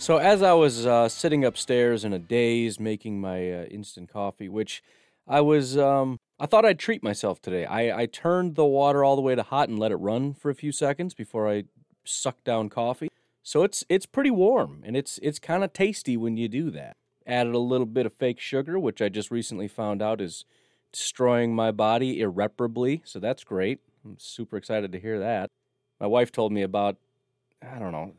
So, as I was uh, sitting upstairs in a daze making my uh, instant coffee, which I was, um, I thought I'd treat myself today. I, I turned the water all the way to hot and let it run for a few seconds before I sucked down coffee. So it's it's pretty warm and it's it's kind of tasty when you do that. Added a little bit of fake sugar, which I just recently found out is destroying my body irreparably. So that's great. I'm super excited to hear that. My wife told me about I don't know.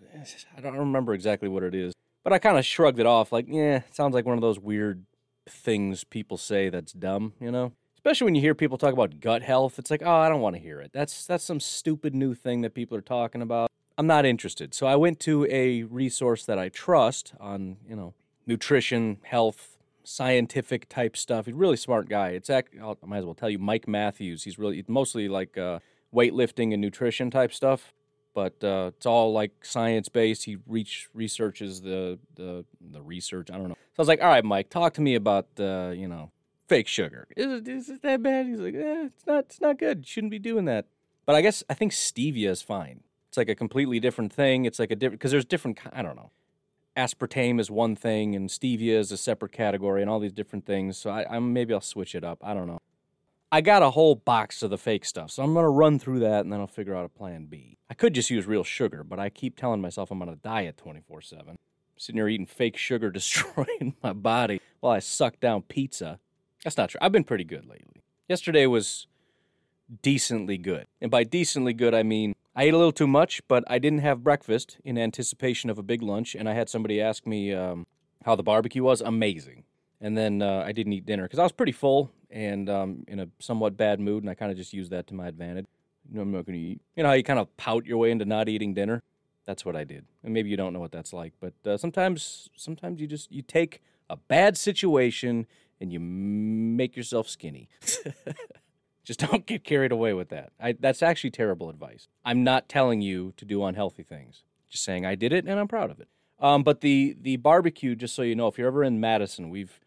I don't remember exactly what it is. But I kind of shrugged it off like, "Yeah, sounds like one of those weird things people say that's dumb, you know?" Especially when you hear people talk about gut health, it's like, "Oh, I don't want to hear it. That's that's some stupid new thing that people are talking about." I'm not interested. So I went to a resource that I trust on, you know, nutrition, health, scientific type stuff. He's a really smart guy. It's act, I might as well tell you, Mike Matthews. He's really mostly like uh, weightlifting and nutrition type stuff, but uh, it's all like science based. He reach researches the the the research. I don't know. So I was like, all right, Mike, talk to me about uh, you know fake sugar. Is it, is it that bad? He's like, eh, it's not. It's not good. You shouldn't be doing that. But I guess I think stevia is fine. It's like a completely different thing. It's like a different because there's different. I don't know. Aspartame is one thing, and stevia is a separate category, and all these different things. So I, I'm maybe I'll switch it up. I don't know. I got a whole box of the fake stuff, so I'm gonna run through that, and then I'll figure out a plan B. I could just use real sugar, but I keep telling myself I'm on a diet 24 seven. Sitting here eating fake sugar, destroying my body while I suck down pizza. That's not true. I've been pretty good lately. Yesterday was decently good, and by decently good I mean I ate a little too much, but I didn't have breakfast in anticipation of a big lunch, and I had somebody ask me um, how the barbecue was. Amazing. And then uh, I didn't eat dinner because I was pretty full and um, in a somewhat bad mood, and I kind of just used that to my advantage. Know, I'm not going to eat. You know how you kind of pout your way into not eating dinner? That's what I did. And maybe you don't know what that's like, but uh, sometimes, sometimes you just you take a bad situation and you make yourself skinny. Just don't get carried away with that. I, that's actually terrible advice. I'm not telling you to do unhealthy things. Just saying I did it and I'm proud of it. Um, but the the barbecue, just so you know, if you're ever in Madison, we've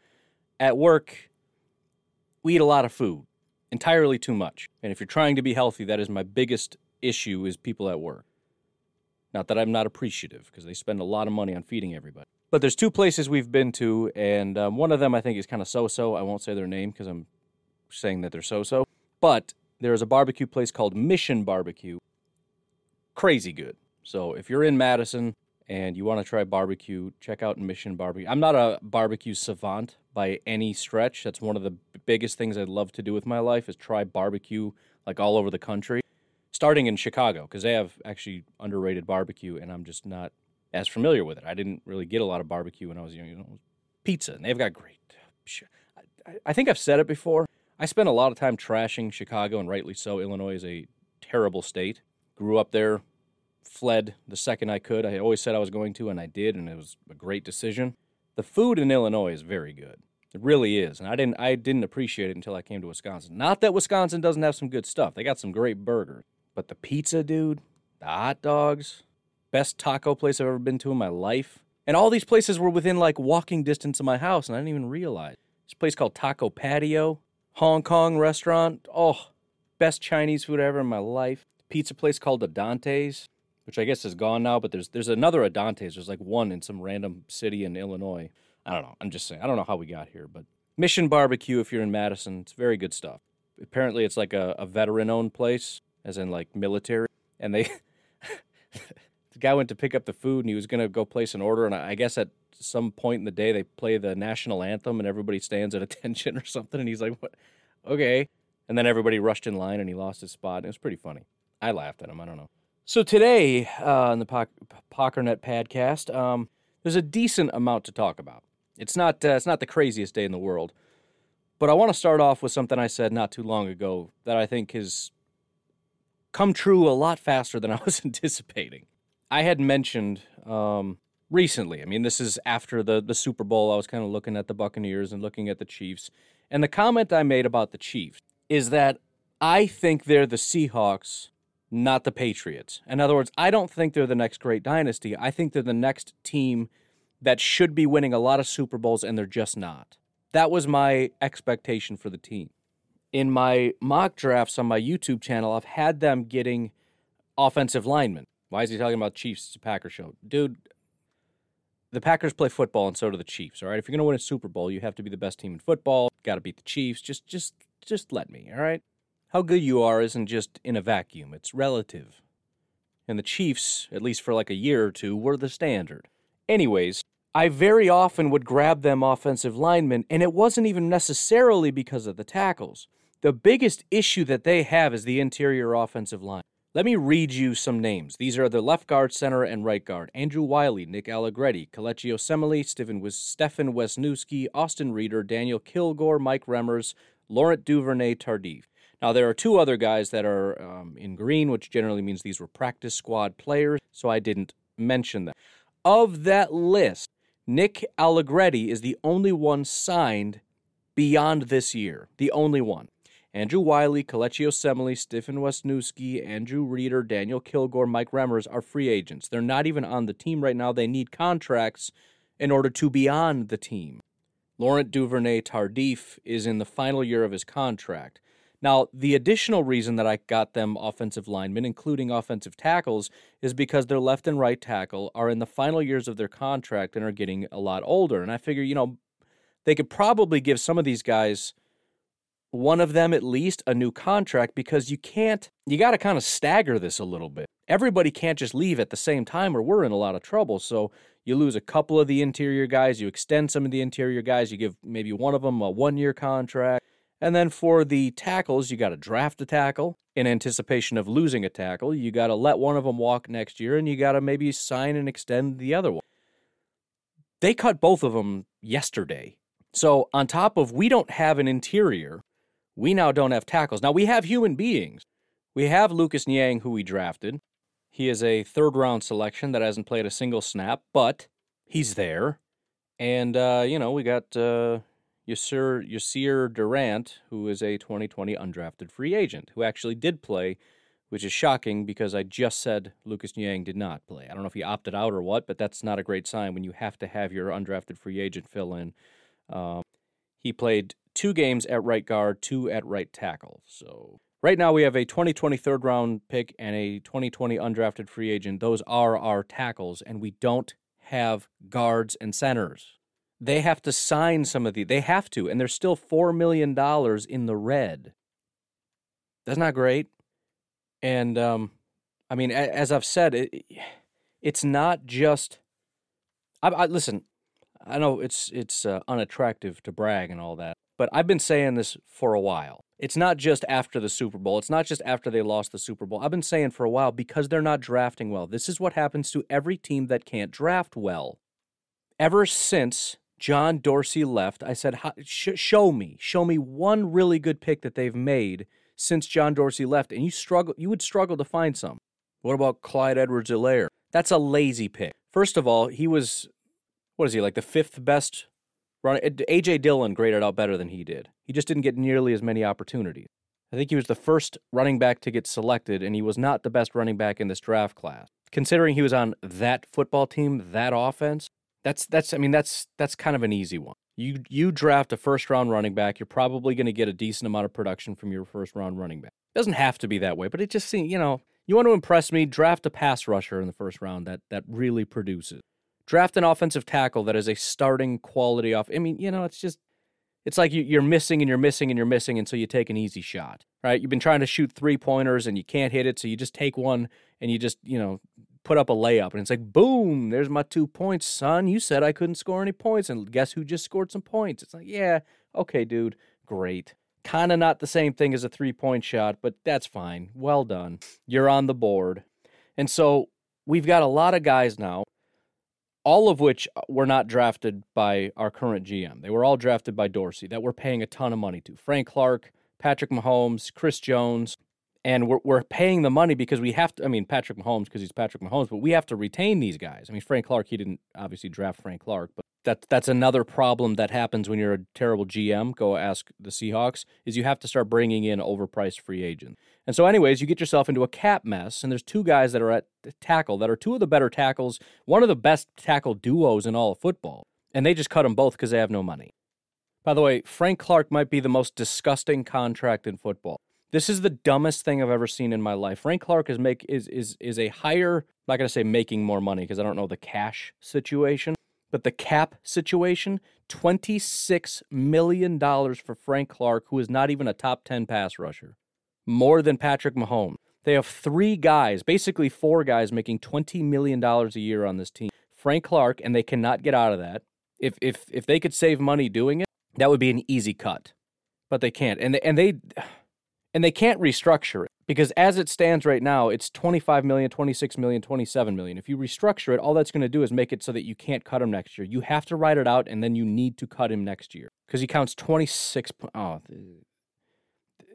at work we eat a lot of food, entirely too much. And if you're trying to be healthy, that is my biggest issue is people at work. Not that I'm not appreciative because they spend a lot of money on feeding everybody. But there's two places we've been to, and um, one of them I think is kind of so-so. I won't say their name because I'm saying that they're so-so. But there's a barbecue place called Mission Barbecue. Crazy good. So if you're in Madison and you want to try barbecue, check out Mission Barbecue. I'm not a barbecue savant by any stretch. That's one of the biggest things I'd love to do with my life is try barbecue like all over the country. Starting in Chicago because they have actually underrated barbecue and I'm just not as familiar with it. I didn't really get a lot of barbecue when I was young. You know, pizza and they've got great. I think I've said it before. I spent a lot of time trashing Chicago, and rightly so. Illinois is a terrible state. Grew up there, fled the second I could. I always said I was going to, and I did, and it was a great decision. The food in Illinois is very good. It really is, and I didn't I didn't appreciate it until I came to Wisconsin. Not that Wisconsin doesn't have some good stuff; they got some great burgers, but the pizza, dude, the hot dogs, best taco place I've ever been to in my life, and all these places were within like walking distance of my house, and I didn't even realize. This place called Taco Patio, Hong Kong restaurant. Oh, best Chinese food ever in my life. Pizza place called Adante's, which I guess is gone now, but there's there's another Adante's. There's like one in some random city in Illinois. I don't know. I'm just saying. I don't know how we got here, but Mission Barbecue, if you're in Madison, it's very good stuff. Apparently, it's like a, a veteran owned place, as in like military. And they, the guy went to pick up the food and he was going to go place an order. And I guess at some point in the day, they play the national anthem and everybody stands at attention or something. And he's like, what? Okay. And then everybody rushed in line and he lost his spot. And it was pretty funny. I laughed at him. I don't know. So today uh, on the po- Packernet podcast, um, there's a decent amount to talk about. It's not uh, it's not the craziest day in the world, but I want to start off with something I said not too long ago that I think has come true a lot faster than I was anticipating. I had mentioned um, recently. I mean, this is after the the Super Bowl. I was kind of looking at the Buccaneers and looking at the Chiefs, and the comment I made about the Chiefs is that I think they're the Seahawks, not the Patriots. In other words, I don't think they're the next great dynasty. I think they're the next team that should be winning a lot of Super Bowls, and they're just not. That was my expectation for the team. In my mock drafts on my YouTube channel, I've had them getting offensive linemen. Why is he talking about Chiefs? It's a Packers show. Dude, the Packers play football and so do the Chiefs, all right? If you're going to win a Super Bowl, you have to be the best team in football. Got to beat the Chiefs. Just just just let me, all right? How good you are isn't just in a vacuum. It's relative. And the Chiefs, at least for like a year or two, were the standard. Anyways, I very often would grab them offensive linemen, and it wasn't even necessarily because of the tackles. The biggest issue that they have is the interior offensive line. Let me read you some names. These are the left guard, center, and right guard. Andrew Wylie, Nick Allegretti, Kelechi Osemele, Stephen, Stefan Wisniewski, Austin Reiter, Daniel Kilgore, Mike Remmers, Laurent Duvernay Tardif. Now, there are two other guys that are um, in green, which generally means these were practice squad players, so I didn't mention them. Of that list, Nick Allegretti is the only one signed beyond this year. The only one. Andrew Wylie, Kelechi Osemele, Stephen Wisniewski, Andrew Reiter, Daniel Kilgore, Mike Remmers are free agents. They're not even on the team right now. They need contracts in order to be on the team. Laurent Duvernay Tardif is in the final year of his contract. Now, the additional reason that I got them offensive linemen, including offensive tackles, is because their left and right tackle are in the final years of their contract and are getting a lot older. And I figure, you know, they could probably give some of these guys, one of them at least, a new contract because you can't, you got to kind of stagger this a little bit. Everybody can't just leave at the same time or we're in a lot of trouble. So you lose a couple of the interior guys, you extend some of the interior guys, you give maybe one of them a one year contract and then for the tackles, you got to draft a tackle in anticipation of losing a tackle. You got to let one of them walk next year, and you got to maybe sign and extend the other one. They cut both of them yesterday. So, on top of we don't have an interior, we now don't have tackles. Now, we have human beings. We have Lucas Niang, who we drafted. He is a third round selection that hasn't played a single snap, but he's there. And, uh, you know, we got uh, Yasir, Yasir Durant, who is a 2020 undrafted free agent, who actually did play, which is shocking because I just said Lucas Niang did not play. I don't know if he opted out or what, but that's not a great sign when you have to have your undrafted free agent fill in. Um, he played two games at right guard, two at right tackle. So right now we have a 2020 third round pick and a 2020 undrafted free agent. Those are our tackles, and we don't have guards and centers they have to sign some of the they have to and they're still 4 million dollars in the red. That's not great. And um i mean as i've said it, it's not just I, I listen i know it's it's uh, unattractive to brag and all that but i've been saying this for a while. It's not just after the super bowl. It's not just after they lost the super bowl. I've been saying for a while because they're not drafting well this is what happens to every team that can't draft well. Ever since John Dorsey left, I said, sh- "Show me, show me one really good pick that they've made since John Dorsey left." And you struggle, you would struggle to find some. What about Clyde Edwards-Helaire? That's a lazy pick. First of all, he was, what is he like the fifth best running? AJ Dillon graded out better than he did. He just didn't get nearly as many opportunities. I think he was the first running back to get selected, and he was not the best running back in this draft class. Considering he was on that football team, that offense, that's that's I mean that's that's kind of an easy one. You you draft a first round running back, you're probably going to get a decent amount of production from your first round running back. It doesn't have to be that way, but it just seems, you know, you want to impress me, draft a pass rusher in the first round that that really produces. Draft an offensive tackle that is a starting quality off. I mean, you know, it's just it's like you, you're missing and you're missing and you're missing, and so you take an easy shot, right? You've been trying to shoot three pointers and you can't hit it, so you just take one and you just, you know, put up a layup and it's like, boom, there's my two points, son. You said I couldn't score any points. And guess who just scored some points? It's like, yeah, okay, dude, great. Kind of not the same thing as a three point shot, but that's fine. Well done. You're on the board. And so we've got a lot of guys now, all of which uh, were not drafted by our current GM. They were all drafted by Dorsey that we're paying a ton of money to. Frank Clark, Patrick Mahomes, Chris Jones, and we're, we're paying the money because we have to. I mean, Patrick Mahomes because he's Patrick Mahomes, but we have to retain these guys. I mean, Frank Clark, he didn't obviously draft Frank Clark, but that that's another problem that happens when you're a terrible GM. Go ask the Seahawks. Is you have to start bringing in overpriced free agents. And so, anyways, you get yourself into a cap mess. And there's two guys that are at tackle that are two of the better tackles, one of the best tackle duos in all of football, and they just cut them both because they have no money. By the way, Frank Clark might be the most disgusting contract in football. This is the dumbest thing I've ever seen in my life. Frank Clark is make is is is a higher. I'm not gonna say making more money because I don't know the cash situation, but the cap situation. Twenty six million dollars for Frank Clark, who is not even a top ten pass rusher, more than Patrick Mahomes. They have three guys, basically four guys, making twenty million dollars a year on this team. Frank Clark, and they cannot get out of that. If if if they could save money doing it, that would be an easy cut, but they can't. And they, and they and they can't restructure it because as it stands right now it's 25 million 26 million 27 million. If you restructure it all that's going to do is make it so that you can't cut him next year. You have to write it out and then you need to cut him next year because he counts 26 oh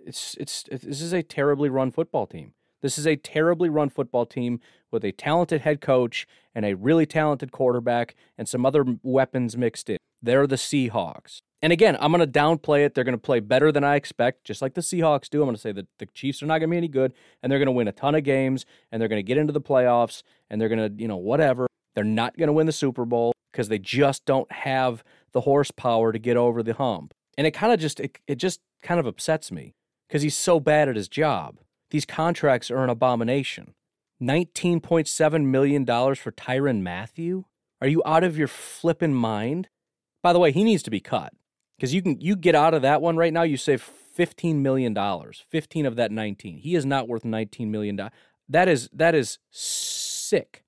it's, it's this is a terribly run football team. This is a terribly run football team with a talented head coach and a really talented quarterback and some other weapons mixed in. They're the seahawks and again, I'm going to downplay it. They're going to play better than I expect, just like the Seahawks do. I'm going to say that the Chiefs are not going to be any good, and they're going to win a ton of games, and they're going to get into the playoffs, and they're going to, you know, whatever. They're not going to win the Super Bowl because they just don't have the horsepower to get over the hump. And it kind of just, it, it just kind of upsets me because he's so bad at his job. These contracts are an abomination. $19.7 million for Tyrann Mathieu? Are you out of your flippin' mind? By the way, he needs to be cut because you can you get out of that one right now. You save fifteen million dollars, fifteen of that nineteen. He is not worth nineteen million dollars. That is that is sick.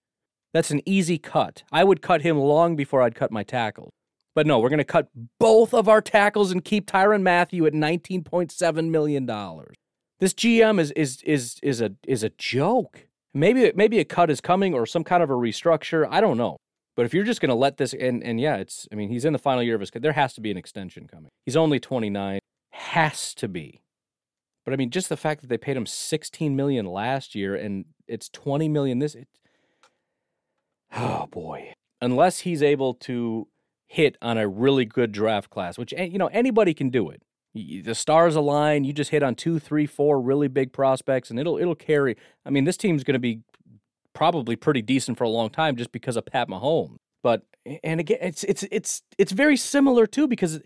That's an easy cut. I would cut him long before I'd cut my tackles. But no, we're going to cut both of our tackles and keep Tyrann Mathieu at nineteen point seven million dollars. This GM is is is is a is a joke. Maybe maybe a cut is coming or some kind of a restructure. I don't know. But if you're just going to let this, and and yeah, it's. I mean, he's in the final year of his. There has to be an extension coming. He's only 29. Has to be. But I mean, just the fact that they paid him 16 million last year and it's 20 million this. It, oh boy! Unless he's able to hit on a really good draft class, which eh, you know anybody can do it. The stars align. You just hit on two, three, four really big prospects, and it'll it'll carry. I mean, this team's going to be probably pretty decent for a long time just because of Pat Mahomes. But and again, it's it's it's it's very similar too because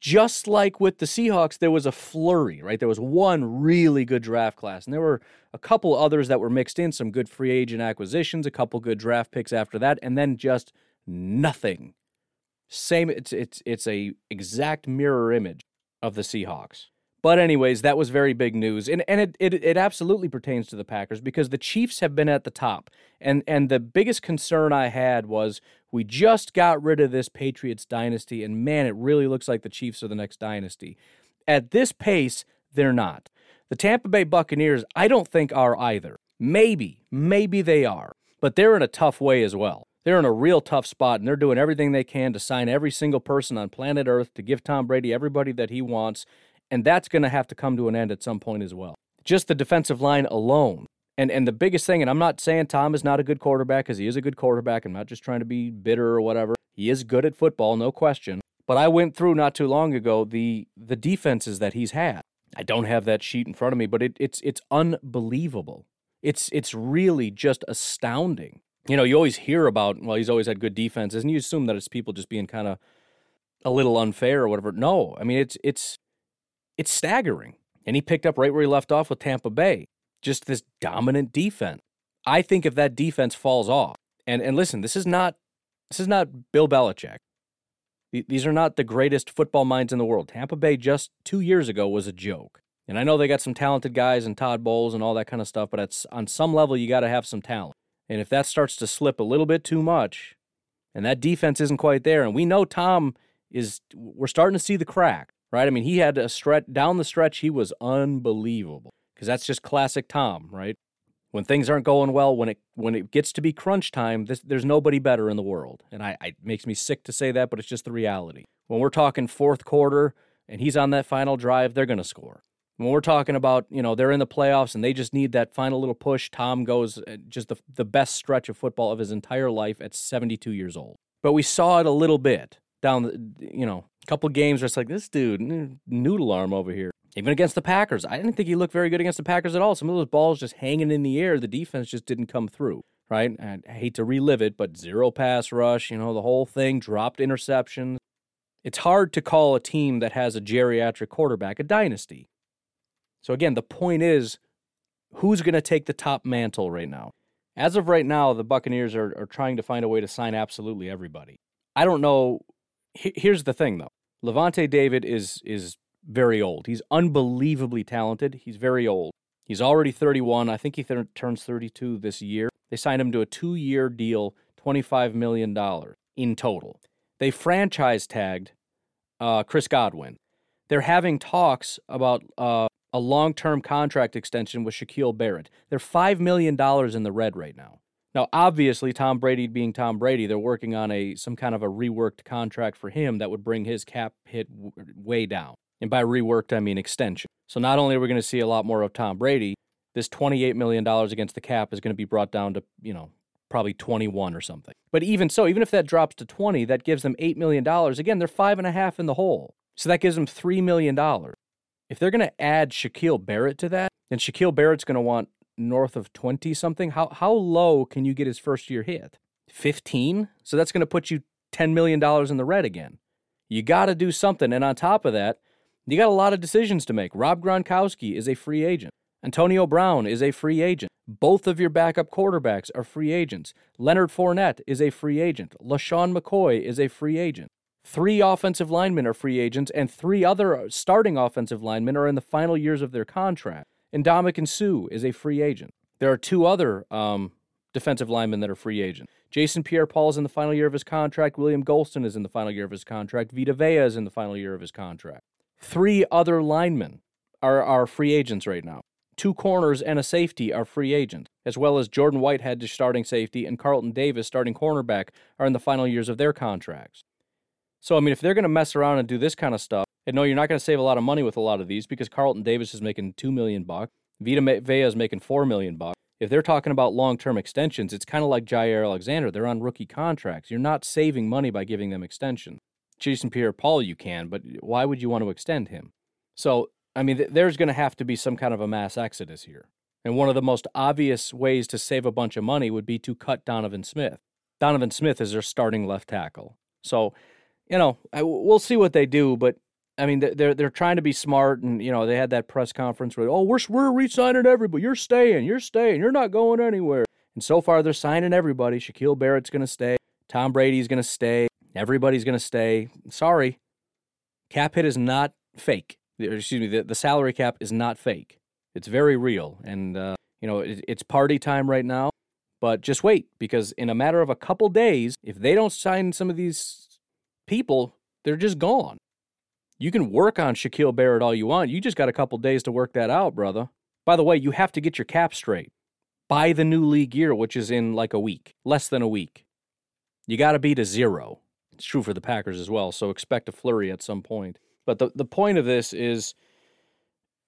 just like with the Seahawks, there was a flurry, right? There was one really good draft class, and there were a couple others that were mixed in, some good free agent acquisitions, a couple good draft picks after that, and then just nothing. Same, it's it's it's a exact mirror image of the Seahawks. But anyways, that was very big news, and and it, it it absolutely pertains to the Packers because the Chiefs have been at the top, and and the biggest concern I had was we just got rid of this Patriots dynasty, and man, it really looks like the Chiefs are the next dynasty. At this pace, they're not. The Tampa Bay Buccaneers, I don't think are either. Maybe, maybe they are, but they're in a tough way as well. They're in a real tough spot, and they're doing everything they can to sign every single person on planet Earth to give Tom Brady everybody that he wants and that's going to have to come to an end at some point as well. Just the defensive line alone. And and the biggest thing, and I'm not saying Tom is not a good quarterback because he is a good quarterback. I'm not just trying to be bitter or whatever. He is good at football, no question. But I went through not too long ago the the defenses that he's had. I don't have that sheet in front of me, but it, it's it's unbelievable. It's it's really just astounding. You know, you always hear about well, he's always had good defenses, and you assume that it's people just being kind of a little unfair or whatever. No, I mean it's it's it's staggering. And he picked up right where he left off with Tampa Bay. Just this dominant defense. I think if that defense falls off, and, and listen, this is not this is not Bill Belichick. These are not the greatest football minds in the world. Tampa Bay just two years ago was a joke. And I know they got some talented guys and Todd Bowles and all that kind of stuff, but it's on some level you got to have some talent. And if that starts to slip a little bit too much, and that defense isn't quite there, and we know Tom is, we're starting to see the crack, right? I mean, he had a stretch down the stretch, he was unbelievable because that's just classic Tom, right? When things aren't going well, when it when it gets to be crunch time, this, there's nobody better in the world, and I, I it makes me sick to say that, but it's just the reality. When we're talking fourth quarter and he's on that final drive, they're going to score. When we're talking about, you know, they're in the playoffs and they just need that final little push, Tom goes uh, just the, the best stretch of football of his entire life at 72 years old. But we saw it a little bit down, the, you know, a couple games where it's like, this dude, noodle arm over here. Even against the Packers, I didn't think he looked very good against the Packers at all. Some of those balls just hanging in the air, the defense just didn't come through, right? I hate to relive it, but zero pass rush, you know, the whole thing, dropped interceptions. It's hard to call a team that has a geriatric quarterback a dynasty. So, again, the point is who's going to take the top mantle right now? As of right now, the Buccaneers are, are trying to find a way to sign absolutely everybody. I don't know. Here's the thing, though Lavonte David is, is very old. He's unbelievably talented. He's very old. He's already 31. I think he th- turns 32 this year. They signed him to a two year deal, $25 million in total they franchise tagged uh, Chris Godwin. They're having talks about uh, a long term contract extension with Shaquille Barrett. They're $5 million in the red right now. Now, obviously, Tom Brady being Tom Brady, they're working on a some kind of a reworked contract for him that would bring his cap hit w- way down. And by reworked, I mean extension. So not only are we going to see a lot more of Tom Brady, this $28 million against the cap is going to be brought down to, you know, probably 21 or something. But even so, even if that drops to 20, that gives them $8 million. Again, they're five and a half in the hole. So that gives them $3 million. If they're going to add Shaquille Barrett to that, then Shaquille Barrett's going to want north of 20 something. How, how low can you get his first year hit? 15? So that's going to put you $10 million in the red again. You got to do something. And on top of that, you got a lot of decisions to make. Rob Gronkowski is a free agent. Antonio Brown is a free agent. Both of your backup quarterbacks are free agents. Leonard Fournette is a free agent. LeSean McCoy is a free agent. Three offensive linemen are free agents, and three other uh, starting offensive linemen are in the final years of their contract. And Ndamukong Suh is a free agent. There are two other um, defensive linemen that are free agents. Jason Pierre Paul is in the final year of his contract. William Gholston is in the final year of his contract. Vita Vea is in the final year of his contract. Three other linemen are, are free agents right now. Two corners and a safety are free agents, as well as Jordan Whitehead, starting safety, and Carlton Davis, starting cornerback, are in the final years of their contracts. So, I mean, if they're going to mess around and do this kind of stuff, and no, you're not going to save a lot of money with a lot of these because Carlton Davis is making two million bucks, Vita Vea is making four million bucks. If they're talking about long-term extensions, it's kind of like Jaire Alexander. They're on rookie contracts. You're not saving money by giving them extension. Jason Pierre-Paul, you can, but why would you want to extend him? So I mean, th- there's going to have to be some kind of a mass exodus here. And one of the most obvious ways to save a bunch of money would be to cut Donovan Smith. Donovan Smith is their starting left tackle. So, you know, we'll see what they do, but I mean, they're they're trying to be smart, and you know, they had that press conference where, oh, we're we're re-signing everybody. You're staying. You're staying. You're not going anywhere. And so far, they're signing everybody. Shaquille Barrett's going to stay. Tom Brady's going to stay. Everybody's going to stay. Sorry, cap hit is not fake excuse me, the, the salary cap is not fake. It's very real. And, uh, you know, it, it's party time right now. But just wait, because in a matter of a couple days, if they don't sign some of these people, they're just gone. You can work on Shaquille Barrett all you want. You just got a couple days to work that out, brother. By the way, you have to get your cap straight. Buy the new league year, which is in like a week, less than a week. You got to be to zero. It's true for the Packers as well, so expect a flurry at some point. But the, the point of this is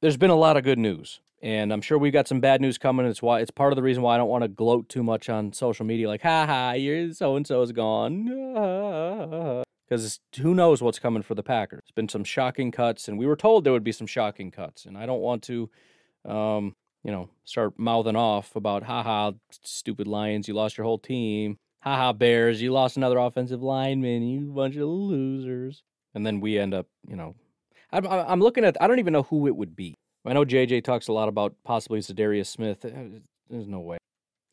there's been a lot of good news. And I'm sure we've got some bad news coming. It's why it's part of the reason why I don't want to gloat too much on social media, like, ha ha, so and so is gone. Because who knows what's coming for the Packers. It's been some shocking cuts, and we were told there would be some shocking cuts. And I don't want to um, you know, start mouthing off about, ha ha, stupid Lions, you lost your whole team. Ha ha, Bears, you lost another offensive lineman, you bunch of losers and then we end up, you know, I'm, I'm looking at. I don't even know who it would be. I know JJ talks a lot about possibly Za'Darius Smith. Uh, there's no way.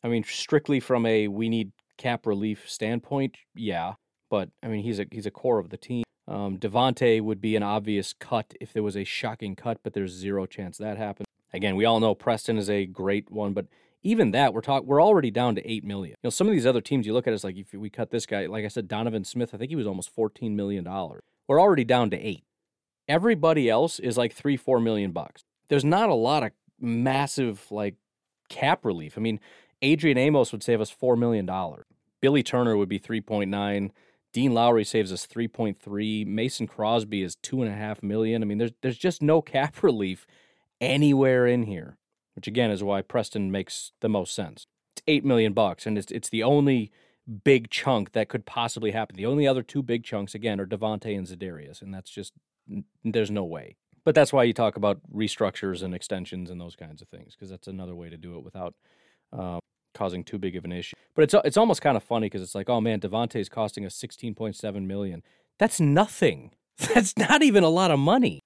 I mean, strictly from a we need cap relief standpoint, yeah. But I mean, he's a he's a core of the team. Um, Davante would be an obvious cut if there was a shocking cut, but there's zero chance that happens. Again, we all know Preston is a great one, but even that we're talking we're already down to 8 million. You know, some of these other teams you look at it's like if we cut this guy, like I said Donovan Smith, I think he was almost 14 million dollars. We're already down to 8. Everybody else is like 3 4 million bucks. There's not a lot of massive like cap relief. I mean, Adrian Amos would save us 4 million dollars. Billy Turner would be 3.9. Dean Lowry saves us 3.3. Mason Crosby is two and a half million. I mean, there's there's just no cap relief anywhere in here, which again is why Preston makes the most sense. It's eight million bucks, and it's it's the only big chunk that could possibly happen. The only other two big chunks again are Davante and Za'Darius, and that's just there's no way. But that's why you talk about restructures and extensions and those kinds of things, because that's another way to do it without uh, causing too big of an issue. But it's it's almost kind of funny because it's like, oh man, Davante is costing us sixteen point seven million. That's nothing. That's not even a lot of money.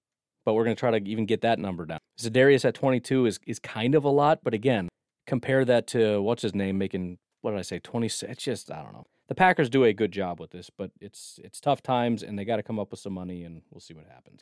But we're going to try to even get that number down. Za'Darius at 22 is is kind of a lot, but again, compare that to what's his name making what did I say 26? It's just I don't know. The Packers do a good job with this, but it's it's tough times and they got to come up with some money and we'll see what happens.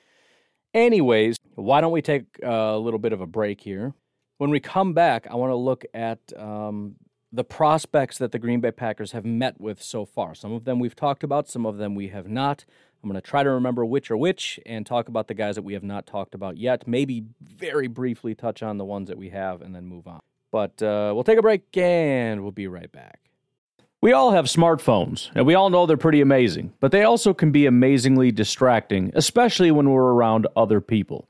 Anyways, why don't we take a little bit of a break here? When we come back, I want to look at um, the prospects that the Green Bay Packers have met with so far. Some of them we've talked about, some of them we have not. I'm going to try to remember which are which and talk about the guys that we have not talked about yet. Maybe very briefly touch on the ones that we have and then move on. But uh, we'll take a break and we'll be right back. We all have smartphones, and we all know they're pretty amazing, but they also can be amazingly distracting, especially when we're around other people.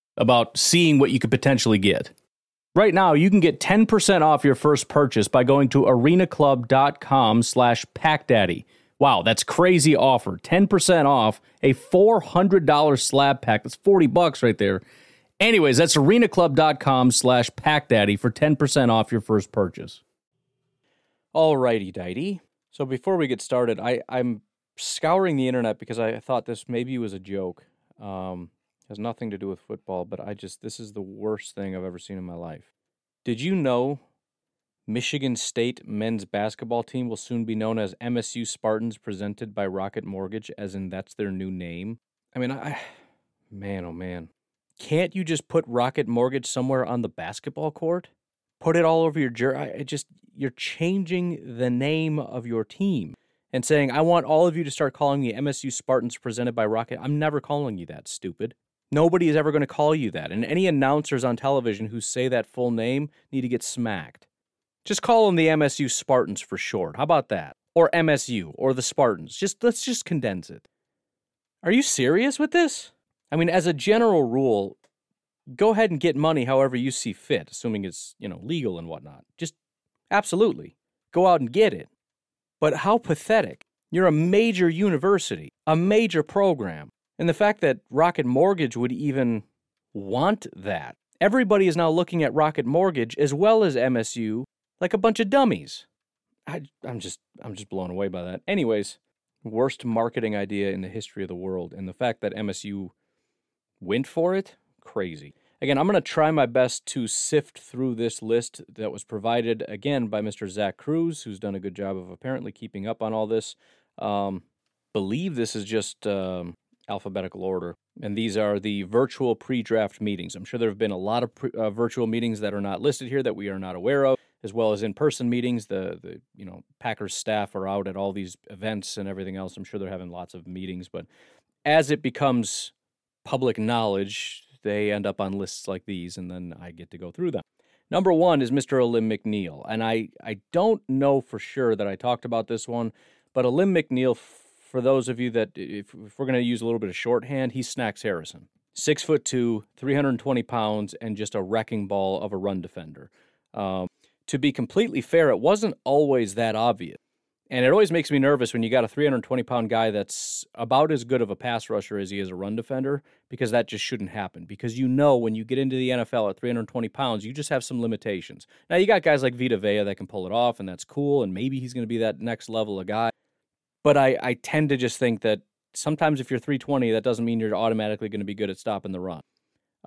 about seeing what you could potentially get. Right now, you can get 10% off your first purchase by going to arenaclub.com slash packdaddy. Wow, that's crazy offer. 10% off a $400 slab pack. That's 40 bucks right there. Anyways, that's arenaclub.com slash packdaddy for 10% off your first purchase. Alrighty, dighty. So before we get started, I, I'm scouring the internet because I thought this maybe was a joke. Um, has nothing to do with football, but I just this is the worst thing I've ever seen in my life. Did you know Michigan State men's basketball team will soon be known as MSU Spartans presented by Rocket Mortgage as in that's their new name? I mean, I man oh man. Can't you just put Rocket Mortgage somewhere on the basketball court? put it all over your jersey. I just you're changing the name of your team and saying, "I want all of you to start calling me MSU Spartans presented by Rocket." I'm never calling you that, stupid. Nobody is ever going to call you that. And any announcers on television who say that full name need to get smacked. Just call them the MSU Spartans for short. How about that? Or MSU or the Spartans. Just let's just condense it. Are you serious with this? I mean, as a general rule, go ahead and get money however you see fit, assuming it's, you know, legal and whatnot. Just absolutely go out and get it. But how pathetic. You're a major university, a major program. And the fact that Rocket Mortgage would even want that. Everybody is now looking at Rocket Mortgage as well as MSU like a bunch of dummies. I, I'm just I'm just blown away by that. Anyways, worst marketing idea in the history of the world, and the fact that MSU went for it crazy. Again, I'm going to try my best to sift through this list that was provided again by Mr. Zach Kruse, who's done a good job of apparently keeping up on all this. Um, believe this is just um, alphabetical order, and these are the virtual pre-draft meetings. I'm sure there have been a lot of pre- uh, virtual meetings that are not listed here that we are not aware of, as well as in-person meetings. The the you know Packers staff are out at all these events and everything else. I'm sure they're having lots of meetings, but as it becomes public knowledge they end up on lists like these, and then I get to go through them. Number one is Mr. Alim McNeill. And I, I don't know for sure that I talked about this one, but Alim McNeill, for those of you that, if, if we're going to use a little bit of shorthand, he's Snacks Harrison. Six foot two, 320 pounds, and just a wrecking ball of a run defender. Um, to be completely fair, it wasn't always that obvious. And it always makes me nervous when you got a 320 pound guy that's about as good of a pass rusher as he is a run defender, because that just shouldn't happen. Because you know when you get into the NFL at 320 pounds, you just have some limitations. Now, you got guys like Vita Vea that can pull it off, and that's cool, and maybe he's going to be that next level of guy. But I, I tend to just think that sometimes if you're 320, that doesn't mean you're automatically going to be good at stopping the run.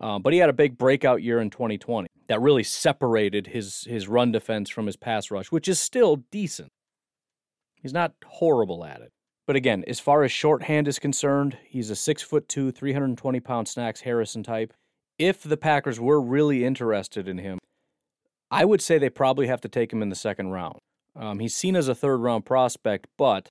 Um, but he had a big breakout year in 2020 that really separated his his run defense from his pass rush, which is still decent. He's not horrible at it. But again, as far as shorthand is concerned, he's a six foot two, 320 pound snacks Harrison type. If the Packers were really interested in him, I would say they probably have to take him in the second round. Um, he's seen as a third round prospect, but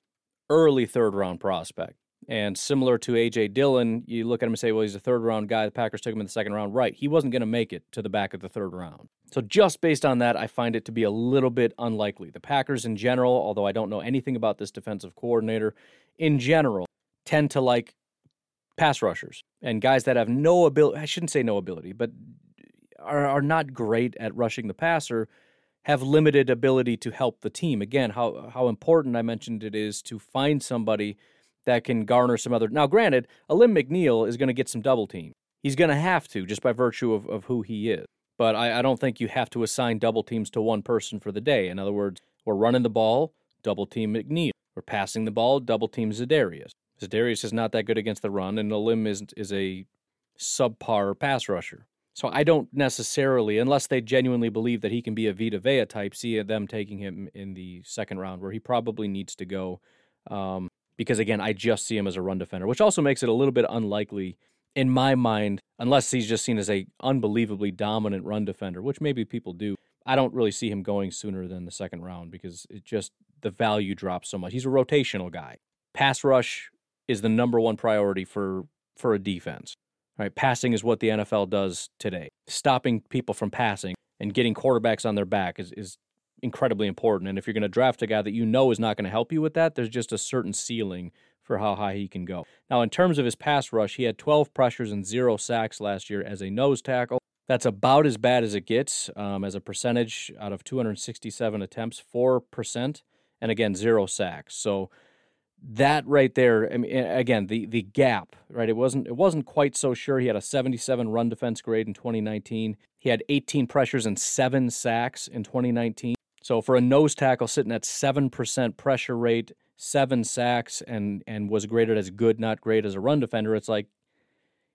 early third round prospect. And similar to A.J. Dillon, you look at him and say, well, he's a third round guy. The Packers took him in the second round. Right. He wasn't going to make it to the back of the third round. So, just based on that, I find it to be a little bit unlikely. The Packers in general, although I don't know anything about this defensive coordinator, in general, tend to like pass rushers and guys that have no ability. I shouldn't say no ability, but are, are not great at rushing the passer have limited ability to help the team. Again, how how important I mentioned it is to find somebody that can garner some other. Now, granted, Alim McNeill is going to get some double team. He's going to have to just by virtue of, of who he is. But I, I don't think you have to assign double teams to one person for the day. In other words, we're running the ball, double team McNeill. We're passing the ball, double team Za'Darius. Za'Darius is not that good against the run, and Alim is, is a subpar pass rusher. So I don't necessarily, unless they genuinely believe that he can be a Vita Vea type, see them taking him in the second round where he probably needs to go. Um, because again, I just see him as a run defender, which also makes it a little bit unlikely in my mind, unless he's just seen as a unbelievably dominant run defender, which maybe people do. I don't really see him going sooner than the second round because it just the value drops so much. He's a rotational guy. Pass rush is the number one priority for for a defense. Right? Passing is what the NFL does today. Stopping people from passing and getting quarterbacks on their back is, is incredibly important. And if you're going to draft a guy that you know is not going to help you with that, there's just a certain ceiling for how high he can go. Now, in terms of his pass rush, he had 12 pressures and zero sacks last year as a nose tackle. That's about as bad as it gets um, as a percentage out of 267 attempts, 4%, and again, zero sacks. So that right there, I mean, again, the the gap, right? It wasn't it wasn't quite so sure. He had a 77 run defense grade in 2019. He had 18 pressures and seven sacks in 2019. So for a nose tackle sitting at 7% pressure rate, seven sacks, and and was graded as good, not great as a run defender, it's like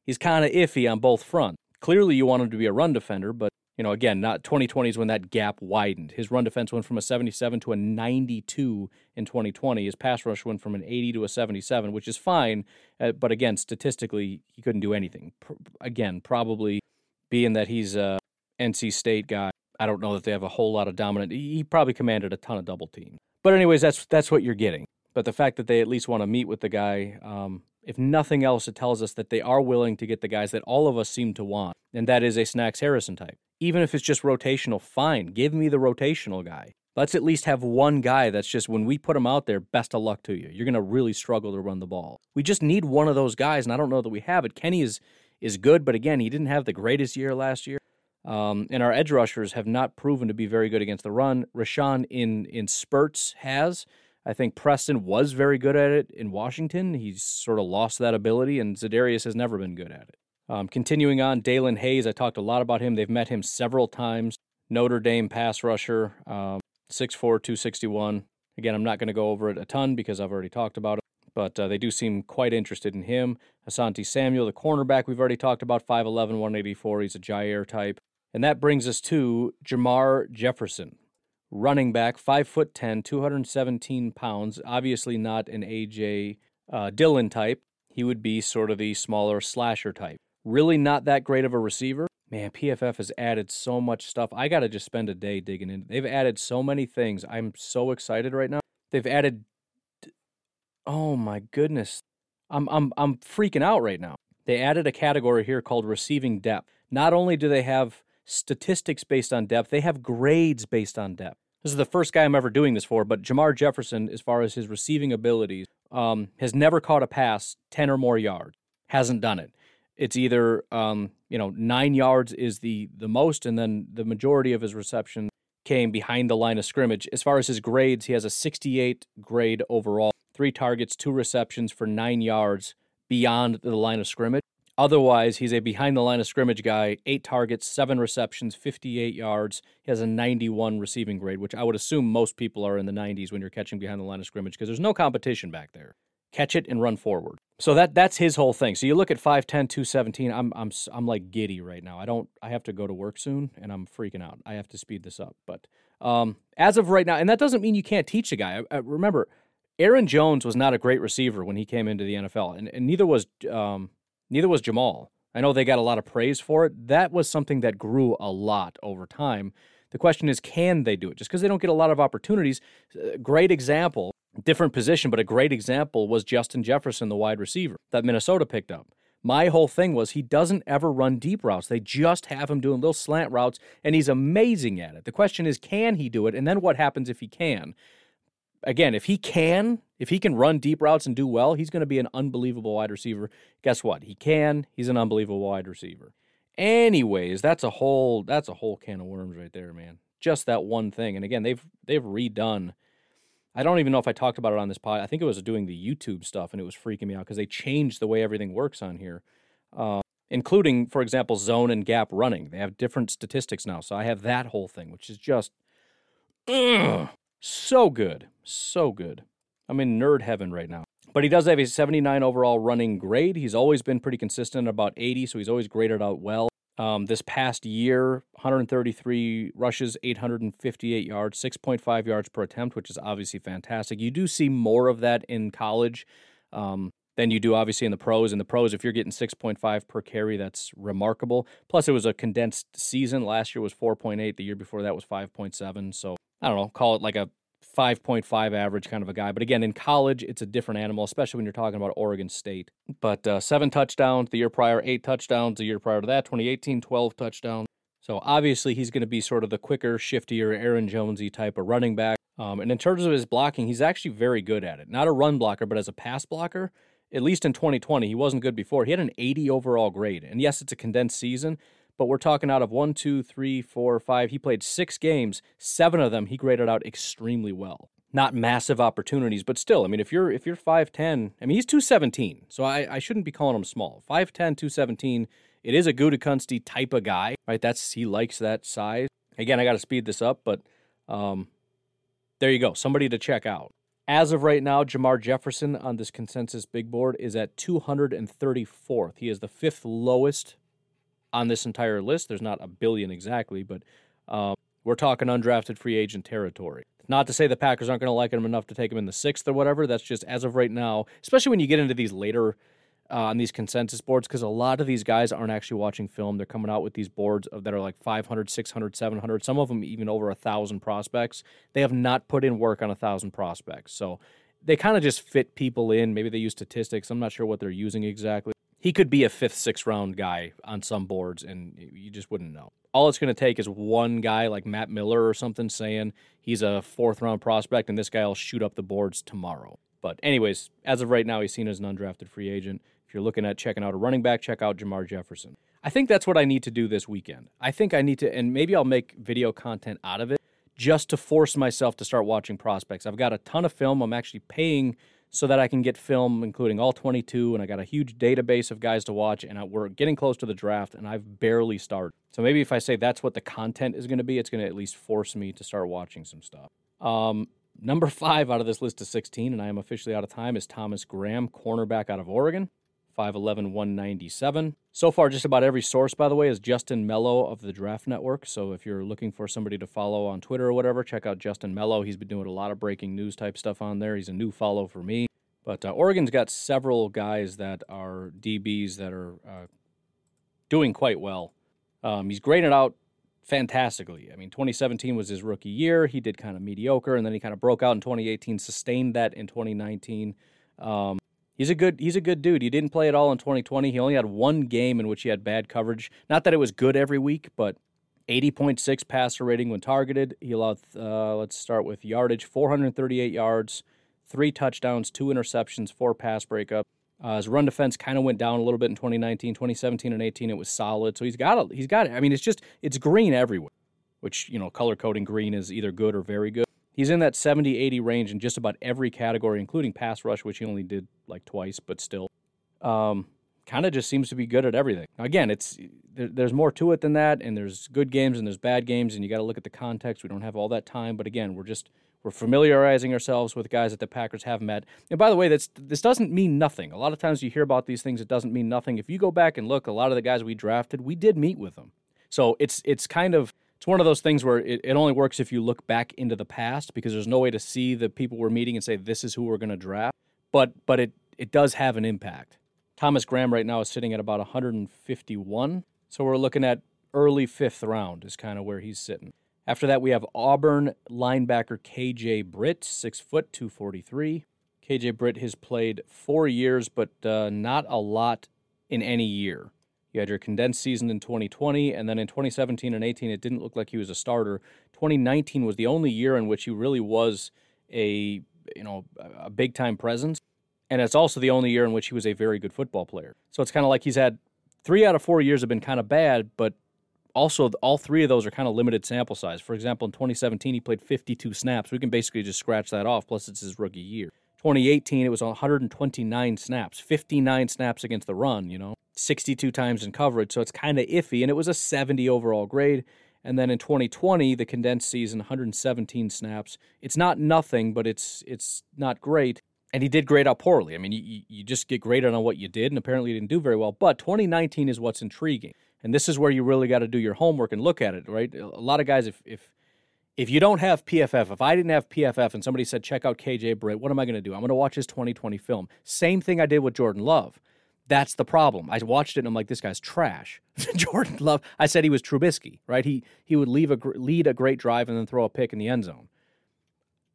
he's kind of iffy on both fronts. Clearly, you want him to be a run defender, but you know, again, not 2020 is when that gap widened. His run defense went from a 77 to a 92 in 2020. His pass rush went from an 80 to a 77, which is fine. Uh, but again, statistically, he couldn't do anything. Again, probably being that he's a NC State guy, I don't know that they have a whole lot of dominant. He probably commanded a ton of double team. But anyways, that's that's what you're getting. But the fact that they at least want to meet with the guy, um, if nothing else, it tells us that they are willing to get the guys that all of us seem to want, and that is a Snacks Harrison type. Even if it's just rotational, fine. Give me the rotational guy. Let's at least have one guy that's just when we put him out there, best of luck to you. You're going to really struggle to run the ball. We just need one of those guys, and I don't know that we have it. Kenny is is good, but again, he didn't have the greatest year last year. Um, and our edge rushers have not proven to be very good against the run. Rashan in in spurts has. I think Preston was very good at it in Washington. He's sort of lost that ability, and Za'Darius has never been good at it. Um, continuing on, Daelin Hayes, I talked a lot about him. They've met him several times. Notre Dame pass rusher, um, 6'4, 261. Again, I'm not going to go over it a ton because I've already talked about it, but uh, they do seem quite interested in him. Asante Samuel, the cornerback, we've already talked about, 5'11, 184. He's a Jaire type. And that brings us to Jermar Jefferson, running back, 5 foot 10, 217 pounds. Obviously not an AJ uh, Dillon type. He would be sort of the smaller slasher type. Really not that great of a receiver. Man, PFF has added so much stuff. I got to just spend a day digging in. They've added so many things. I'm so excited right now. They've added Oh my goodness. I'm I'm I'm freaking out right now. They added a category here called receiving depth. Not only do they have statistics based on depth, they have grades based on depth. This is the first guy I'm ever doing this for, but Jermar Jefferson, as far as his receiving abilities, um, has never caught a pass 10 or more yards. Hasn't done it. It's either, um, you know, nine yards is the, the most, and then the majority of his receptions came behind the line of scrimmage. As far as his grades, he has a 68 grade overall, three targets, two receptions for nine yards beyond the line of scrimmage. Otherwise, he's a behind the line of scrimmage guy, eight targets, seven receptions, 58 yards. He has a 91 receiving grade, which I would assume most people are in the 90s when you're catching behind the line of scrimmage because there's no competition back there. Catch it and run forward. So that that's his whole thing. So you look at 5'10, 217, I'm I'm I'm like giddy right now. I don't I have to go to work soon and I'm freaking out. I have to speed this up. But um, as of right now, and that doesn't mean you can't teach a guy. I, I, remember, Aaron Jones was not a great receiver when he came into the NFL, and, and neither was um, Neither was Jamaal. I know they got a lot of praise for it. That was something that grew a lot over time. The question is, can they do it? Just because they don't get a lot of opportunities. Uh, great example, different position, but a great example was Justin Jefferson, the wide receiver that Minnesota picked up. My whole thing was he doesn't ever run deep routes. They just have him doing little slant routes, and he's amazing at it. The question is, can he do it? And then what happens if he can? Again, if he can, if he can run deep routes and do well, he's going to be an unbelievable wide receiver. Guess what? He can. He's an unbelievable wide receiver. Anyways, that's a whole that's a whole can of worms right there, man. Just that one thing. And again, they've they've redone. I don't even know if I talked about it on this pod. I think it was doing the YouTube stuff, and it was freaking me out because they changed the way everything works on here, uh, including, for example, zone and gap running. They have different statistics now, so I have that whole thing, which is just. Ugh, so good. So good. I'm in nerd heaven right now. But he does have a 79 overall running grade. He's always been pretty consistent, about 80, so he's always graded out well. Um, this past year, 133 rushes, 858 yards, 6.5 yards per attempt, which is obviously fantastic. You do see more of that in college um, than you do obviously in the pros. In the pros, if you're getting 6.5 per carry, that's remarkable. Plus, it was a condensed season. Last year was 4.8. The year before that was 5.7. So I don't know, call it like a 5.5 average kind of a guy. But again, in college, it's a different animal, especially when you're talking about Oregon State. But uh, seven touchdowns the year prior, eight touchdowns the year prior to that, 2018, 12 touchdowns. So obviously, he's going to be sort of the quicker, shiftier, Aaron Jonesy type of running back. Um, and in terms of his blocking, he's actually very good at it. Not a run blocker, but as a pass blocker, at least in 2020, he wasn't good before. He had an 80 overall grade. And yes, it's a condensed season, but we're talking out of one, two, three, four, five. He played six games. Seven of them he graded out extremely well. Not massive opportunities, but still, I mean, if you're if you're 5'10, I mean he's 217, so I, I shouldn't be calling him small. 5'10, 217, it is a Gutekunst type of guy, right? That's he likes that size. Again, I gotta speed this up, but um there you go. Somebody to check out. As of right now, Jermar Jefferson on this consensus big board is at 234th. He is the fifth lowest on this entire list. There's not a billion exactly, but um, we're talking undrafted free agent territory. Not to say the Packers aren't going to like him enough to take him in the sixth or whatever. That's just as of right now, especially when you get into these later uh, on these consensus boards, because a lot of these guys aren't actually watching film. They're coming out with these boards that are like 500, 600, 700, some of them even over a thousand prospects. They have not put in work on a thousand prospects. So they kind of just fit people in. Maybe they use statistics. I'm not sure what they're using exactly he could be a fifth, sixth round guy on some boards, and you just wouldn't know. All it's going to take is one guy like Matt Miller or something saying he's a fourth round prospect, and this guy will shoot up the boards tomorrow. But, anyways, as of right now, he's seen as an undrafted free agent. If you're looking at checking out a running back, check out Jermar Jefferson. I think that's what I need to do this weekend. I think I need to, and maybe I'll make video content out of it just to force myself to start watching prospects. I've got a ton of film. I'm actually paying so that I can get film, including all 22, and I got a huge database of guys to watch, and I, we're getting close to the draft, and I've barely started. So maybe if I say that's what the content is going to be, it's going to at least force me to start watching some stuff. Um, number five out of this list of 16, and I am officially out of time, is Thomas Graham, cornerback out of Oregon. 5'11, 197. So far, just about every source, by the way, is Justin Melo of the Draft Network. So if you're looking for somebody to follow on Twitter or whatever, check out Justin Melo. He's been doing a lot of breaking news type stuff on there. He's a new follow for me. But uh, Oregon's got several guys that are DBs that are uh, doing quite well. Um, he's graded out fantastically. I mean, 2017 was his rookie year. He did kind of mediocre, and then he kind of broke out in 2018, sustained that in 2019. Um, He's a good he's a good dude. He didn't play at all in 2020. He only had one game in which he had bad coverage. Not that it was good every week, but 80.6 passer rating when targeted. He allowed, uh, let's start with yardage 438 yards, three touchdowns, two interceptions, four pass breakup. Uh, his run defense kind of went down a little bit in 2019, 2017, and 18. It was solid. So he's got it. He's got it. I mean, it's just it's green everywhere, which you know, color coding green is either good or very good. He's in that 70, 80 range in just about every category, including pass rush, which he only did like twice, but still. Um, kind of just seems to be good at everything. Again, it's there, there's more to it than that, and there's good games and there's bad games, and you got to look at the context. We don't have all that time, but again, we're just we're familiarizing ourselves with guys that the Packers have met. And by the way, that's this doesn't mean nothing. A lot of times you hear about these things, it doesn't mean nothing. If you go back and look, a lot of the guys we drafted, we did meet with them. So it's it's kind of it's one of those things where it, it only works if you look back into the past because there's no way to see the people we're meeting and say this is who we're going to draft. But but it it does have an impact. Thomas Graham right now is sitting at about 151. So we're looking at early fifth round is kind of where he's sitting. After that, we have Auburn linebacker KJ Britt, six foot, 243. KJ Britt has played four years, but uh, not a lot in any year. You had your condensed season in 2020, and then in 2017 and 18, it didn't look like he was a starter. 2019 was the only year in which he really was a you know a big time presence and it's also the only year in which he was a very good football player. So it's kind of like he's had three out of four years have been kind of bad, but also all three of those are kind of limited sample size. For example, in 2017 he played 52 snaps. We can basically just scratch that off. Plus it's his rookie year. 2018 it was 129 snaps, 59 snaps against the run. You know, 62 times in coverage. So it's kind of iffy, and it was a 70 overall grade. And then in 2020, the condensed season, 117 snaps. It's not nothing, but it's it's not great and he did grade out poorly. I mean, you, you just get graded on what you did, and apparently he didn't do very well. But 2019 is what's intriguing, and this is where you really got to do your homework and look at it. Right? A lot of guys, if if if you don't have PFF, if I didn't have PFF, and somebody said check out KJ Britt, what am I going to do? I'm going to watch his 2020 film. Same thing I did with Jordan Love. That's the problem. I watched it and I'm like, this guy's trash. Jordan Love. I said he was Trubisky, right? He he would leave a lead a great drive and then throw a pick in the end zone.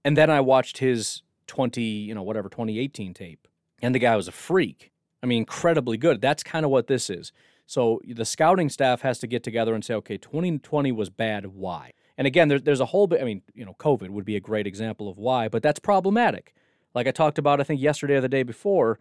And then I watched his 20, you know, whatever, 2018 tape. And the guy was a freak. I mean, incredibly good. That's kind of what this is. So the scouting staff has to get together and say, okay, 2020 was bad. Why? And again, there, there's a whole bit, I mean, you know, COVID would be a great example of why, but that's problematic. Like I talked about, I think yesterday or the day before,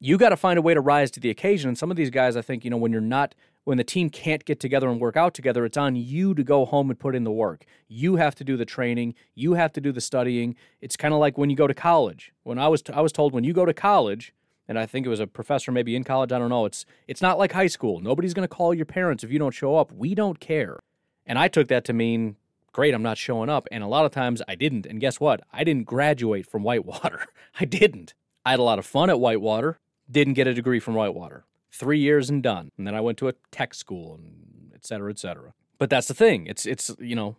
you got to find a way to rise to the occasion. And some of these guys, I think, you know, when you're not when the team can't get together and work out together, it's on you to go home and put in the work. You have to do the training. You have to do the studying. It's kind of like when you go to college. When I was t- I was told when you go to college, and I think it was a professor maybe in college. I don't know. It's it's not like high school. Nobody's going to call your parents if you don't show up. We don't care. And I took that to mean great. I'm not showing up. And a lot of times I didn't. And guess what? I didn't graduate from Whitewater. I didn't. I had a lot of fun at Whitewater. Didn't get a degree from Whitewater three years and done. And then I went to a tech school and et cetera, et cetera. But that's the thing. It's it's you know,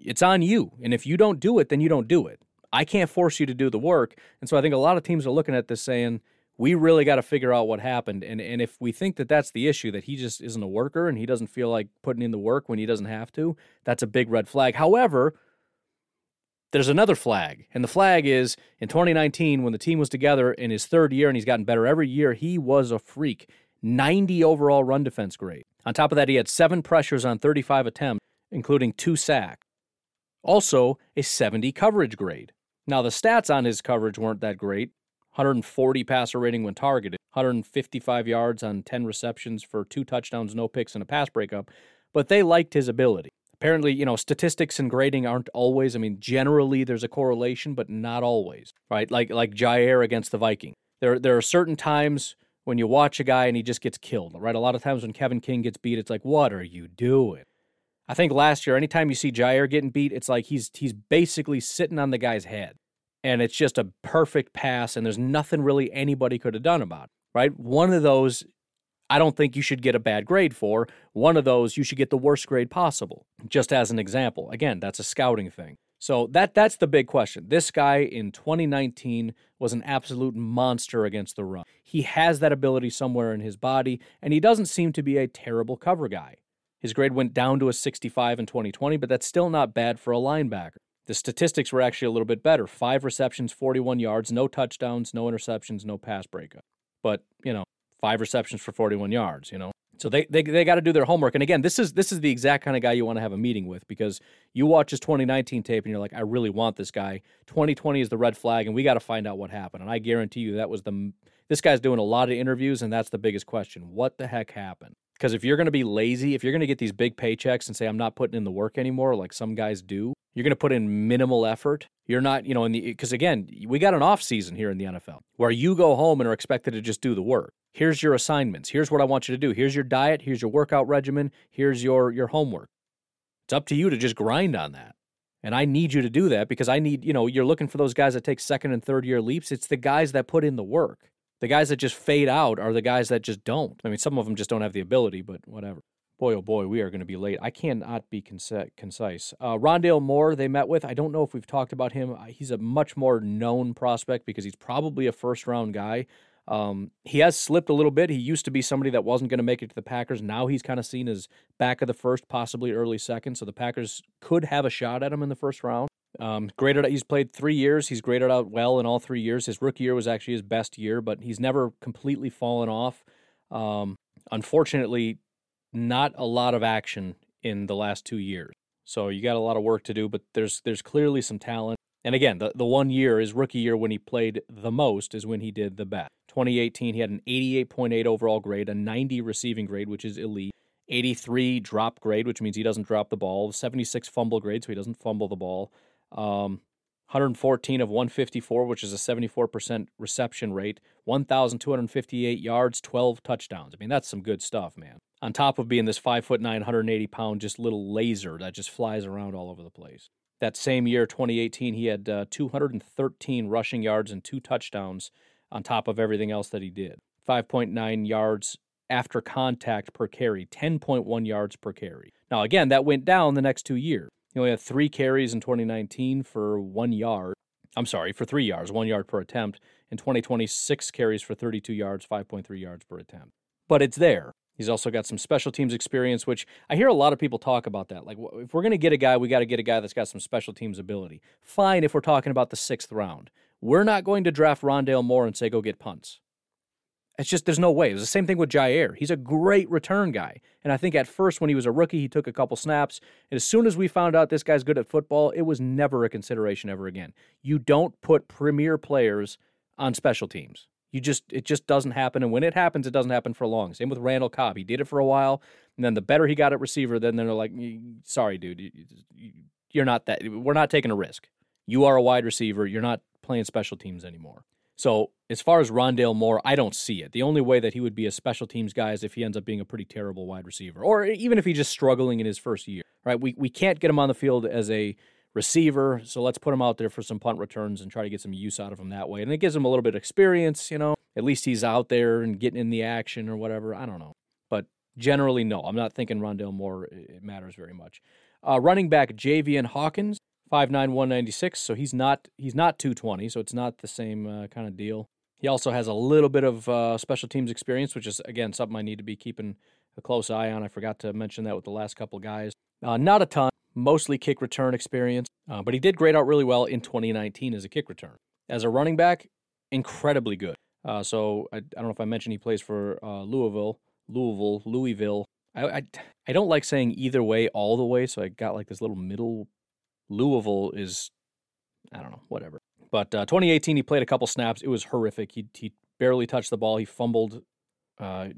it's on you. And if you don't do it, then you don't do it. I can't force you to do the work. And so I think a lot of teams are looking at this saying, we really got to figure out what happened. And and if we think that that's the issue, that he just isn't a worker and he doesn't feel like putting in the work when he doesn't have to, that's a big red flag. However, there's another flag. And the flag is in 2019, when the team was together in his third year and he's gotten better every year, he was a freak. 90 overall run defense grade. On top of that, he had seven pressures on 35 attempts, including two sacks. Also, a 70 coverage grade. Now, the stats on his coverage weren't that great 140 passer rating when targeted, 155 yards on 10 receptions for two touchdowns, no picks, and a pass breakup, but they liked his ability. Apparently, you know, statistics and grading aren't always, I mean, generally there's a correlation, but not always, right? Like like Jaire against the Viking. There, there are certain times when you watch a guy and he just gets killed, right? A lot of times when Kevin King gets beat, it's like, what are you doing? I think last year, anytime you see Jaire getting beat, it's like he's he's basically sitting on the guy's head. And it's just a perfect pass, and there's nothing really anybody could have done about it. Right? One of those I don't think you should get a bad grade for. One of those you should get the worst grade possible. Just as an example. Again, that's a scouting thing. So that that's the big question. This guy in 2019 was an absolute monster against the run. He has that ability somewhere in his body, and he doesn't seem to be a terrible cover guy. His grade went down to a 65 in 2020, but that's still not bad for a linebacker. The statistics were actually a little bit better. Five receptions, 41 yards, no touchdowns, no interceptions, no pass breakup. But, you know, five receptions for 41 yards, you know. So they they, they got to do their homework. And again, this is this is the exact kind of guy you want to have a meeting with because you watch his 2019 tape and you're like, I really want this guy. 2020 is the red flag, and we got to find out what happened. And I guarantee you that was the this guy's doing a lot of interviews, and that's the biggest question: what the heck happened? Because if you're going to be lazy, if you're going to get these big paychecks and say I'm not putting in the work anymore, like some guys do, you're going to put in minimal effort. You're not, you know, in the because again, we got an off season here in the NFL where you go home and are expected to just do the work. Here's your assignments. Here's what I want you to do. Here's your diet. Here's your workout regimen. Here's your your homework. It's up to you to just grind on that. And I need you to do that because I need, you know, you're looking for those guys that take second and third year leaps. It's the guys that put in the work. The guys that just fade out are the guys that just don't. I mean, some of them just don't have the ability, but whatever. Boy, oh boy, we are going to be late. I cannot be concise. Uh, Rondale Moore, they met with. I don't know if we've talked about him. He's a much more known prospect because he's probably a first round guy. Um, he has slipped a little bit. He used to be somebody that wasn't going to make it to the Packers. Now he's kind of seen as back of the first, possibly early second. So the Packers could have a shot at him in the first round. Um, graded. He's played three years. He's graded out well in all three years. His rookie year was actually his best year, but he's never completely fallen off. Um, unfortunately, not a lot of action in the last two years. So you got a lot of work to do, but there's there's clearly some talent. And again, the, the one year, his rookie year when he played the most is when he did the best. 2018, he had an 88.8 overall grade, a 90 receiving grade, which is elite, 83 drop grade, which means he doesn't drop the ball, 76 fumble grade, so he doesn't fumble the ball, um, 114 of 154, which is a 74% reception rate, 1,258 yards, 12 touchdowns. I mean, that's some good stuff, man. On top of being this 5 foot 9, 180 pound, just little laser that just flies around all over the place. That same year, 2018, he had uh, 213 rushing yards and two touchdowns on top of everything else that he did. 5.9 yards after contact per carry, 10.1 yards per carry. Now, again, that went down the next two years. He only had three carries in 2019 for one yard. I'm sorry, for three yards, one yard per attempt. In 2020, six carries for 32 yards, 5.3 yards per attempt. But it's there. He's also got some special teams experience, which I hear a lot of people talk about that. Like, if we're going to get a guy, we got to get a guy that's got some special teams ability. Fine if we're talking about the sixth round. We're not going to draft Rondale Moore and say, go get punts. It's just, there's no way. It was the same thing with Jaire. He's a great return guy. And I think at first, when he was a rookie, he took a couple snaps. And as soon as we found out this guy's good at football, it was never a consideration ever again. You don't put premier players on special teams. You just, it just doesn't happen. And when it happens, it doesn't happen for long. Same with Randall Cobb. He did it for a while. And then the better he got at receiver, then they're like, sorry, dude, you're not that, we're not taking a risk. You are a wide receiver. You're not playing special teams anymore. So as far as Rondale Moore, I don't see it. The only way that he would be a special teams guy is if he ends up being a pretty terrible wide receiver, or even if he's just struggling in his first year. Right? We we can't get him on the field as a receiver, so let's put him out there for some punt returns and try to get some use out of him that way. And it gives him a little bit of experience, you know. At least he's out there and getting in the action or whatever. I don't know, but generally, no. I'm not thinking Rondale Moore it matters very much. Uh, running back Javian Hawkins Five nine one ninety six. So he's not he's not 220. So it's not the same uh, kind of deal. He also has a little bit of uh, special teams experience, which is again something I need to be keeping a close eye on. I forgot to mention that with the last couple guys. Uh, not a ton, mostly kick return experience, uh, but he did grade out really well in 2019 as a kick return. As a running back, incredibly good. Uh, so I, I, don't know if I mentioned he plays for uh, Louisville, Louisville, Louisville. I, I I don't like saying either way all the way, so I got like this little middle Louisville is, I don't know, whatever. But uh, 2018, he played a couple snaps. It was horrific. He, he barely touched the ball. He fumbled uh,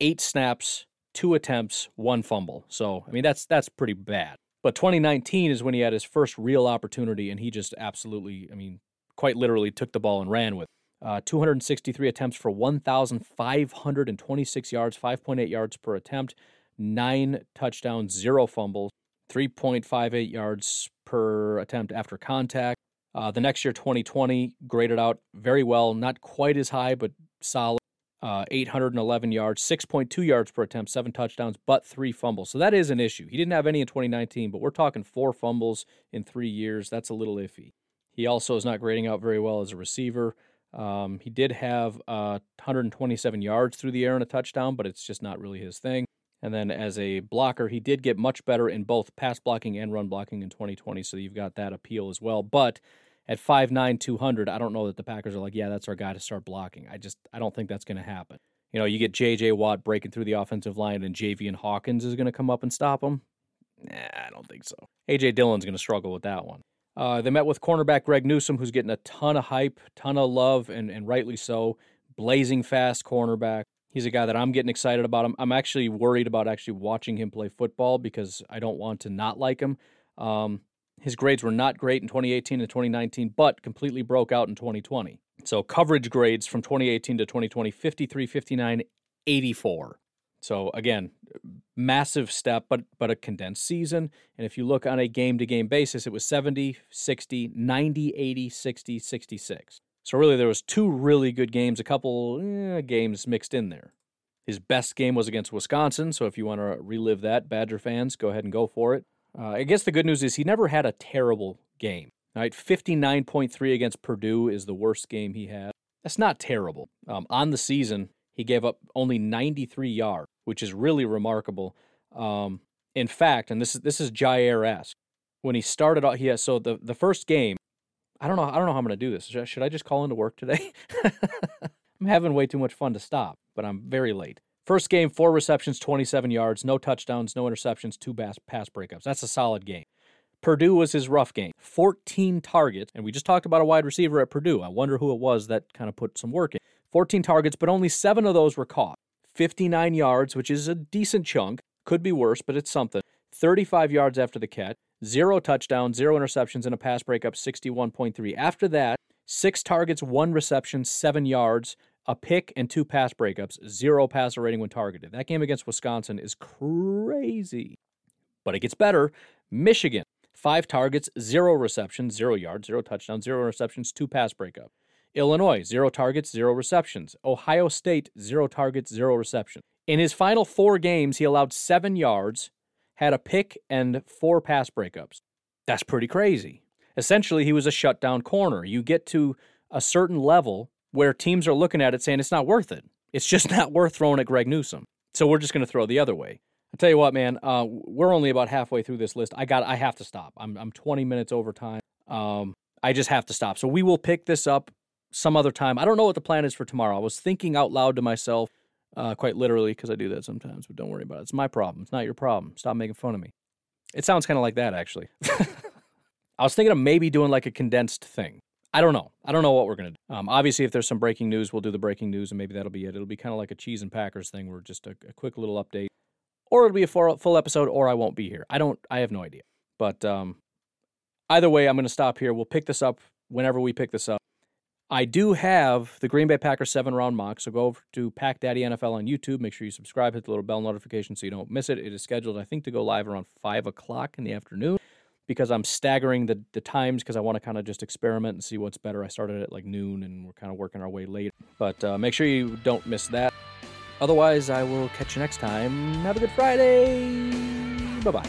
eight snaps, two attempts, one fumble. So, I mean, that's that's pretty bad. But 2019 is when he had his first real opportunity, and he just absolutely, I mean, quite literally took the ball and ran with. Uh, 263 attempts for 1,526 yards, 5.8 yards per attempt, nine touchdowns, zero fumbles, 3.58 yards per attempt after contact. Uh, the next year, 2020, graded out very well, not quite as high, but solid. Uh, 811 yards, 6.2 yards per attempt, seven touchdowns, but three fumbles. So that is an issue. He didn't have any in 2019, but we're talking four fumbles in three years. That's a little iffy. He also is not grading out very well as a receiver. Um, he did have uh, 127 yards through the air and a touchdown, but it's just not really his thing. And then as a blocker, he did get much better in both pass blocking and run blocking in 2020. So you've got that appeal as well. But at 5'9, 200, I don't know that the Packers are like, yeah, that's our guy to start blocking. I just, I don't think that's going to happen. You know, you get J.J. Watt breaking through the offensive line and Javian Hawkins is going to come up and stop him. Nah, I don't think so. A.J. Dillon's going to struggle with that one. Uh, they met with cornerback Greg Newsome, who's getting a ton of hype, ton of love, and, and rightly so. Blazing fast cornerback. He's a guy that I'm getting excited about. I'm, I'm actually worried about actually watching him play football because I don't want to not like him. Um, his grades were not great in 2018 and 2019, but completely broke out in 2020. So coverage grades from 2018 to 2020 53, 59, 84. So again, massive step, but but a condensed season. And if you look on a game to game basis, it was 70, 60, 90, 80, 60, 66. So really, there was two really good games, a couple eh, games mixed in there. His best game was against Wisconsin. So if you want to relive that, Badger fans, go ahead and go for it. Uh, I guess the good news is he never had a terrible game. Right, 59.3 against Purdue is the worst game he had. That's not terrible. Um, on the season, he gave up only 93 yards, which is really remarkable. Um, in fact, and this is this is Jaire esque. When he started out, he has so the the first game. I don't know. I don't know how I'm going to do this. Should I just call into work today? I'm having way too much fun to stop, but I'm very late. First game, four receptions, 27 yards, no touchdowns, no interceptions, two pass, pass breakups. That's a solid game. Purdue was his rough game. 14 targets, and we just talked about a wide receiver at Purdue. I wonder who it was that kind of put some work in. 14 targets, but only seven of those were caught. 59 yards, which is a decent chunk. Could be worse, but it's something. 35 yards after the catch, zero touchdowns, zero interceptions, and a pass breakup 61.3. After that, six targets, one reception, seven yards, a pick, and two pass breakups, zero passer rating when targeted. That game against Wisconsin is crazy. But it gets better. Michigan, five targets, zero receptions, zero yards, zero touchdowns, zero interceptions, two pass breakup. Illinois, zero targets, zero receptions. Ohio State, zero targets, zero receptions. In his final four games, he allowed seven yards, had a pick, and four pass breakups. That's pretty crazy. Essentially, he was a shutdown corner. You get to a certain level where teams are looking at it saying it's not worth it. It's just not worth throwing at Greg Newsome. So we're just going to throw the other way. I tell you what, man, uh, we're only about halfway through this list. I got, I have to stop. I'm, I'm 20 minutes over time. Um, I just have to stop. So we will pick this up some other time. I don't know what the plan is for tomorrow. I was thinking out loud to myself, uh, quite literally, because I do that sometimes, but don't worry about it. It's my problem. It's not your problem. Stop making fun of me. It sounds kind of like that, actually. I was thinking of maybe doing like a condensed thing. I don't know. I don't know what we're going to do. Um, obviously, if there's some breaking news, we'll do the breaking news, and maybe that'll be it. It'll be kind of like a cheese and Packers thing where just a, a quick little update. Or it'll be a full, full episode, or I won't be here. I don't, I have no idea. But um, either way, I'm going to stop here. We'll pick this up whenever we pick this up. I do have the Green Bay Packers seven round mock, so go over to Pack Daddy NFL on YouTube. Make sure you subscribe, hit the little bell notification so you don't miss it. It is scheduled, I think, to go live around five o'clock in the afternoon because I'm staggering the, the times because I want to kind of just experiment and see what's better. I started at like noon and we're kind of working our way late. But uh, make sure you don't miss that. Otherwise, I will catch you next time. Have a good Friday. Bye bye.